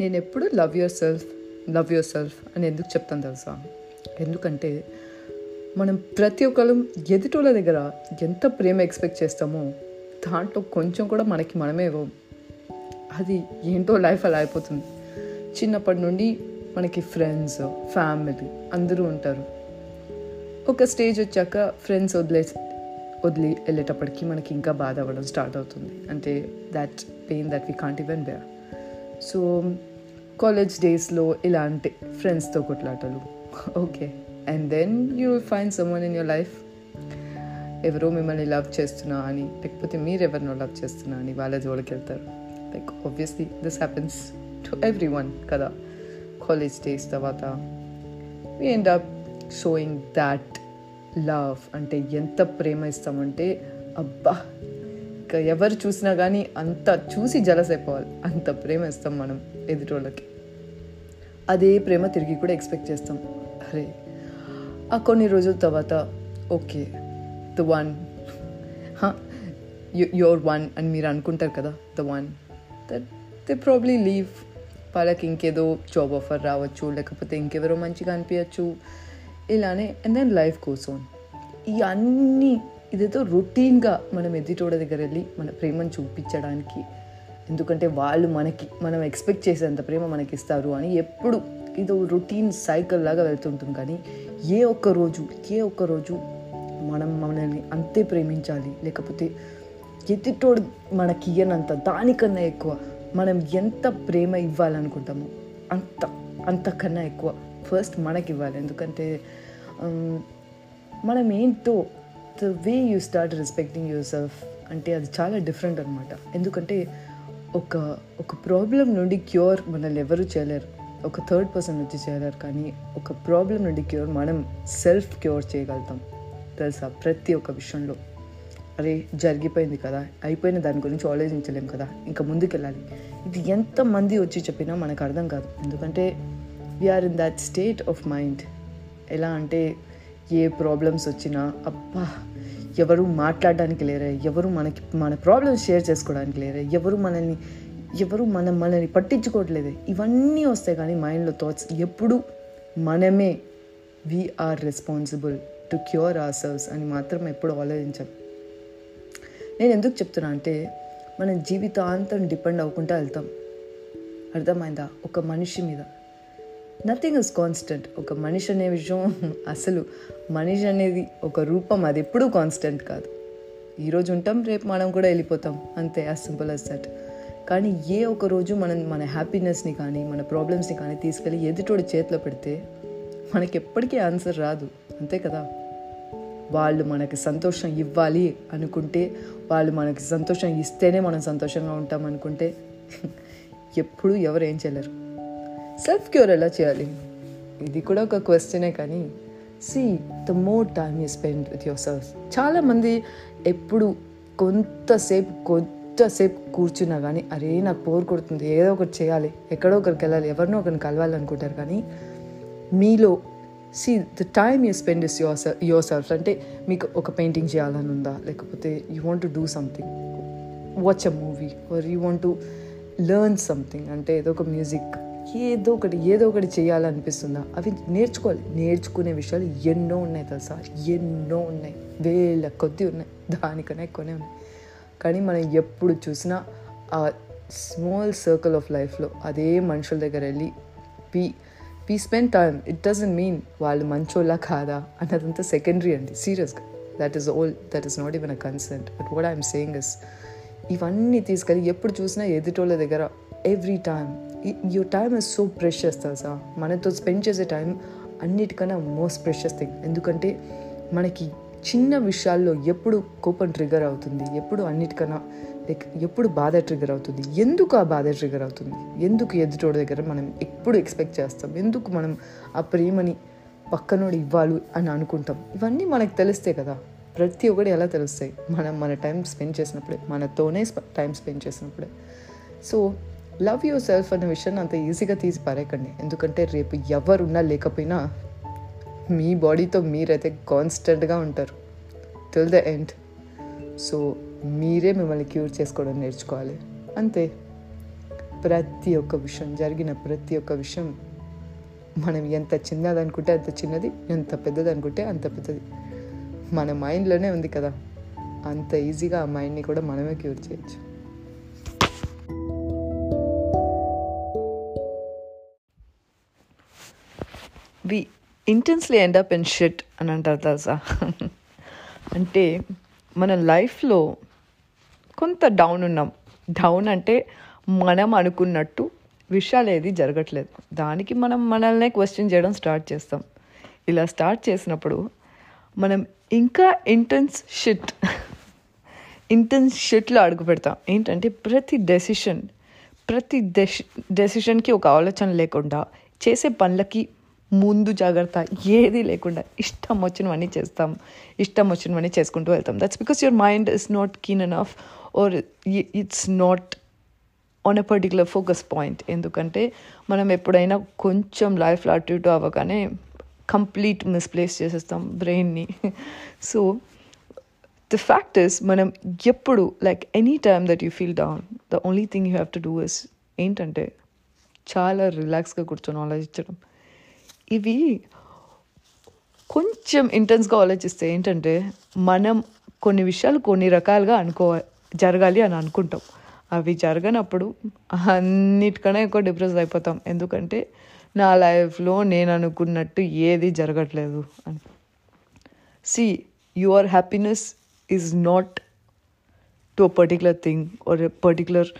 నేను ఎప్పుడు love yourself love yourself అని ఎందుకు చెప్తాను తెలుసా? ఎందుకంటే మనం ప్రతి ఒక్కరు ఎదుటోళ్ళ దగ్గర ఎంత ప్రేమ ఎక్స్పెక్ట్ చేస్తామో దాంట్లో కొంచెం కూడా మనకి మనమే ఇవ్వం. అది ఏంటో లైఫ్ అలా అయిపోతుంది. చిన్నప్పటి నుండి మనకి ఫ్రెండ్స్ ఫ్యామిలీ అందరూ ఉంటారు. ఒక స్టేజ్ వచ్చాక ఫ్రెండ్స్ వదిలే వదిలి వెళ్ళేటప్పటికి మనకి ఇంకా బాధ అవ్వడం స్టార్ట్ అవుతుంది. అంటే that pain that we can't even bear so college డేస్లో ఇలాంటి ఫ్రెండ్స్తో కొట్లాటలు. Okay and then you will find someone in your life ఎవరో మిమ్మల్ని లవ్ చేస్తున్నా అని లేకపోతే మీరు ఎవరినో లవ్ చేస్తున్నా అని వాళ్ళ జోలికి వెళ్తారు like obviously this happens to everyone కదా. కాలేజ్ డేస్ తర్వాత we end up showing that love అంటే ఎంత ప్రేమ ఇస్తామంటే అబ్బా! ఇంకా ఎవరు చూసినా కానీ అంత చూసి జలసైపోవాలి అంత ప్రేమ ఇస్తాం మనం ఎదుటోళ్ళకి. అదే ప్రేమ తిరిగి కూడా ఎక్స్పెక్ట్ చేస్తాం. అరే ఆ కొన్ని రోజుల తర్వాత okay the one your one అని మీరు అనుకుంటారు కదా the one that they probably leave వాళ్ళకి ఇంకేదో జాబ్ ఆఫర్ రావచ్చు లేకపోతే ఇంకెవరో మంచిగా అనిపించచ్చు ఇలానే అండ్ దెన్ లైఫ్ కోసం ఈ అన్నీ ఇదేదో రొటీన్గా మనం ఎదుటోడ దగ్గర వెళ్ళి మన ప్రేమను చూపించడానికి ఎందుకంటే వాళ్ళు మనకి మనం ఎక్స్పెక్ట్ చేసేంత ప్రేమ మనకి ఇస్తారు అని ఎప్పుడు ఇది రొటీన్ సైకిల్ లాగా వెళ్తుంటుంది. కానీ ఏ ఒక్క రోజు ఏ ఒక్క రోజు మనం మనల్ని అంతే ప్రేమించాలి. లేకపోతే ఎదుటోడు మనకి ఇయ్యనంత దానికన్నా ఎక్కువ మనం ఎంత ప్రేమ ఇవ్వాలనుకుంటామో అంత అంతకన్నా ఎక్కువ ఫస్ట్ మనకి ఇవ్వాలి. ఎందుకంటే మనం ఏంటో the way you start respecting yourself అంటే అది చాలా డిఫరెంట్ అనమాట ఎందుకంటే ఒక ఒక ప్రాబ్లం నుండి క్యూర్ మనల్ని ఎవరు చేయలేరు. ఒక థర్డ్ పర్సన్ వచ్చి చేయలేరు కానీ ఒక ప్రాబ్లం నుండి క్యూర్ మనం సెల్ఫ్ క్యూర్ చేయగలుగుతాం. తెలుసా? ప్రతి ఒక్క విషయంలో. అరే జరిగిపోయింది కదా. అయిపోయిన దాని గురించి ఆలోచించలేం కదా. ఇంకా ముందుకెళ్ళాలి. ఇది ఎంతమంది వచ్చి చెప్పినా మనకు అర్థం కాదు. ఎందుకంటే we're in that state of mind ఎలా అంటే ఏ ప్రాబ్లమ్స్ వచ్చినా అబ్బా ఎవరు మాట్లాడడానికి లేరే ఎవరు మనకి మన ప్రాబ్లమ్స్ షేర్ చేసుకోవడానికి లేరే ఎవరు మనల్ని ఎవరు మనం మనల్ని పట్టించుకోవట్లేదే. ఇవన్నీ వస్తాయి కానీ మైండ్లో థాట్స్ ఎప్పుడు మనమే we're responsible to cure our selves అని మాత్రం ఎప్పుడు ఆలోచించాలి నేను ఎందుకు చెప్తున్నా అంటే మన జీవితాంతం డిపెండ్ అవ్వకుండా వెళ్తాం. అర్థమైందా? ఒక మనిషి మీద. నథింగ్ ఇస్ కాన్స్టెంట్ ఒక మనిషి అనే విషయం అసలు మనిషి అనేది ఒక రూపం అది ఎప్పుడూ కాన్స్టెంట్ కాదు. ఈరోజు ఉంటాం రేపు మనం కూడా వెళ్ళిపోతాం. అంతే యాజ్ సింపుల్ అస్ దట్ కానీ ఏ ఒక రోజు మనం మన హ్యాపీనెస్ని కానీ మన ప్రాబ్లమ్స్ని కానీ తీసుకెళ్ళి ఎదుటోడి చేతిలో పెడితే మనకి ఎప్పటికీ ఆన్సర్ రాదు. అంతే కదా? వాళ్ళు మనకి సంతోషం ఇవ్వాలి అనుకుంటే వాళ్ళు మనకి సంతోషం ఇస్తేనే మనం సంతోషంగా ఉంటాం అనుకుంటే ఎప్పుడు ఎవరు ఏం చేయలేరు. సెల్ఫ్ క్యూర్ ఎలా చేయాలి? ఇది కూడా ఒక క్వశ్చనే కానీ see the more time you spend with yourself చాలామంది ఎప్పుడు కొంతసేపు కొంతసేపు కూర్చున్నా కానీ అరే నాకు పోరు కొడుతుంది ఏదో ఒకటి చేయాలి ఎక్కడో ఒకరికి వెళ్ళాలి ఎవరినో ఒకరిని కలవాలనుకుంటారు కానీ మీలో see the time you spend is your yourself అంటే మీకు ఒక పెయింటింగ్ చేయాలని ఉందా? లేకపోతే you want to do something watch a movie or you want to learn something అంటే ఏదో ఒక మ్యూజిక్ ఏదో ఒకటి ఏదో ఒకటి చేయాలనిపిస్తుందా? అవి నేర్చుకోవాలి. నేర్చుకునే విషయాలు ఎన్నో ఉన్నాయి తెలుసా? ఎన్నో ఉన్నాయి. వేల కొద్ది ఉన్నాయి. దానికన్నా ఎక్కువనే ఉన్నాయి. కానీ మనం ఎప్పుడు చూసినా ఆ స్మాల్ సర్కిల్ ఆఫ్ లైఫ్లో అదే మనుషుల దగ్గర వెళ్ళి పీ P spend time. It doesn't mean వాళ్ళు మంచోళ్ళ కాదా? అన్నదంతా సెకండరీ అండి. సీరియస్గా. That is all that is not even a consent but what I'm saying is ఇవన్నీ తీసుకెళ్ళి ఎప్పుడు చూసినా ఎదుటోళ్ళ దగ్గర every time your time is so precious తెలుసా మనతో స్పెండ్ చేసే టైం అన్నిటికన్నా మోస్ట్ ప్రెషియస్ థింగ్ ఎందుకంటే మనకి చిన్న విషయాల్లో ఎప్పుడు కోపం ట్రిగర్ అవుతుంది. ఎప్పుడు అన్నిటికన్నా లైక్ ఎప్పుడు బాధ ట్రిగర్ అవుతుంది. ఎందుకు ఆ బాధ ట్రిగర్ అవుతుంది? ఎందుకు ఎదుటోడి దగ్గర మనం ఎప్పుడు ఎక్స్పెక్ట్ చేస్తాం? ఎందుకు మనం ఆ ప్రేమని పక్కనోడు ఇవ్వాలి అని అనుకుంటాం? ఇవన్నీ మనకు తెలిస్తే కదా. ప్రతి ఒక్కటి ఎలా తెలుస్తాయి? మనం మన టైం స్పెండ్ చేసినప్పుడే మనతోనే టైం స్పెండ్ చేసినప్పుడే. సో లవ్ యువర్ సెల్ఫ్ అనే విషయాన్ని అంత ఈజీగా తీసి పారేయకండి. ఎందుకంటే రేపు ఎవరున్నా లేకపోయినా మీ బాడీతో మీరైతే కాన్స్టెంట్గా ఉంటారు. టిల్ ద ఎండ్ సో మీరే మిమ్మల్ని క్యూర్ చేసుకోవడం నేర్చుకోవాలి. అంతే. ప్రతి ఒక్క విషయం జరిగిన ప్రతి ఒక్క విషయం మనం ఎంత చిన్నది అనుకుంటే అంత చిన్నది ఎంత పెద్దది అనుకుంటే అంత పెద్దది. మన మైండ్లోనే ఉంది కదా. అంత ఈజీగా ఆ మైండ్ని కూడా మనమే క్యూర్ చేయొచ్చు. We intensely end up in shit అని అంటారు తెలుసా అంటే మన లైఫ్లో కొంత డౌన్ ఉన్నాం. డౌన్ అంటే మనం అనుకున్నట్టు విషయాలు ఏది జరగట్లేదు. దానికి మనం మనల్నే క్వశ్చన్ చేయడం స్టార్ట్ చేస్తాం. ఇలా స్టార్ట్ చేసినప్పుడు మనం ఇంకా ఇంటెన్స్ షిట్ ఇంటెన్స్ షిట్లో అడుగు పెడతాం. ఏంటంటే ప్రతి డెసిషన్ ప్రతి డెసి డెసిషన్కి ఒక ఆలోచన లేకుండా చేసే పనులకి ముందు జాగ్రత్త. ఏది లేకుండా ఇష్టం వచ్చినవన్నీ చేస్తాం. ఇష్టం వచ్చినవన్నీ చేసుకుంటూ వెళ్తాం. That's because your mind is not keen enough or it's not on a particular focus point ఎందుకంటే మనం ఎప్పుడైనా కొంచెం లైఫ్లో అటు ఇటు అవ్వగానే కంప్లీట్ మిస్ప్లేస్ చేసేస్తాం బ్రెయిన్ని సో ద ఫ్యాక్ట్ ఇస్ మనం ఎప్పుడు like any time that you feel down the only thing you have to do is ఏంటంటే చాలా రిలాక్స్గా కూర్చొని ఆలోచించడం. ఇవి కొంచెం ఇంటెన్స్గా ఆలోచిస్తే ఏంటంటే మనం కొన్ని విషయాలు కొన్ని రకాలుగా అనుకో జరగాలి అని అనుకుంటాం. అవి జరగనప్పుడు అన్నిటికన్నా ఎక్కువ డిప్రెస్ అయిపోతాం. ఎందుకంటే నా లైఫ్లో నేను అనుకున్నట్టు ఏది జరగట్లేదు అని. See your happiness is not to particular thing or particular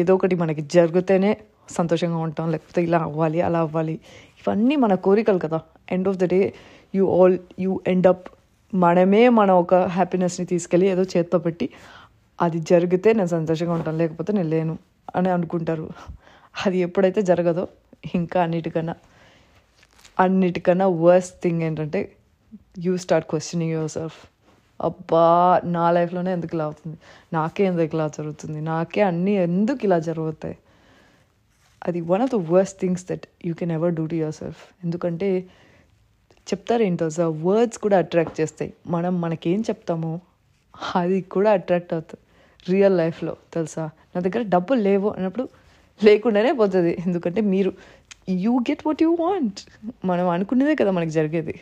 ఏదో ఒకటి మనకి జరిగితేనే సంతోషంగా ఉంటాం లేకపోతే ఇలా అవ్వాలి అలా అవ్వాలి. ఇవన్నీ మన కోరికలు కదా. End of the day you all you end up మనమే మన ఒక హ్యాపీనెస్ని తీసుకెళ్ళి ఏదో చేత్తో పెట్టి అది జరిగితే నేను సంతోషంగా ఉంటాను లేకపోతే నేను లేను అని అనుకుంటారు. అది ఎప్పుడైతే జరగదో ఇంకా అన్నిటికన్నా అన్నిటికన్నా వర్స్ట్ థింగ్ ఏంటంటే you start questioning yourself అబ్బా నా లైఫ్లోనే ఎందుకు ఇలా అవుతుంది? నాకే ఎందుకు ఇలా జరుగుతుంది? నాకే అన్నీ ఎందుకు ఇలా జరుగుతాయి? అది one of the worst things that you can ever do to yourself ఎందుకంటే చెప్తారేంటో సార్ వర్డ్స్ కూడా అట్రాక్ట్ చేస్తాయి. మనం మనకేం చెప్తామో అది కూడా అట్రాక్ట్ అవుతుంది. రియల్ లైఫ్లో తెలుసా? నా దగ్గర డబ్బులు లేవు అన్నప్పుడు లేకుండానే పోతుంది. ఎందుకంటే మీరు you get what you want మనం అనుకునేదే కదా మనకి జరిగేది.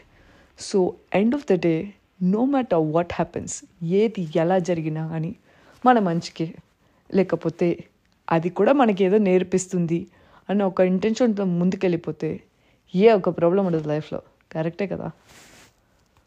So end of the day no matter what happens ఏది ఎలా జరిగినా కానీ మన మంచికే. లేకపోతే అది కూడా మనకి ఏదో నేర్పిస్తుంది అన్న ఒక ఇంటెన్షన్తో ముందుకెళ్ళిపోతే ఏ ఒక ప్రాబ్లం ఉండదు లైఫ్లో కరెక్టే కదా?